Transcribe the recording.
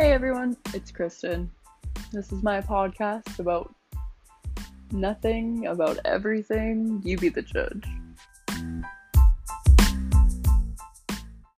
Hey everyone, it's Kristen. This is my podcast about nothing, about everything. You be the judge.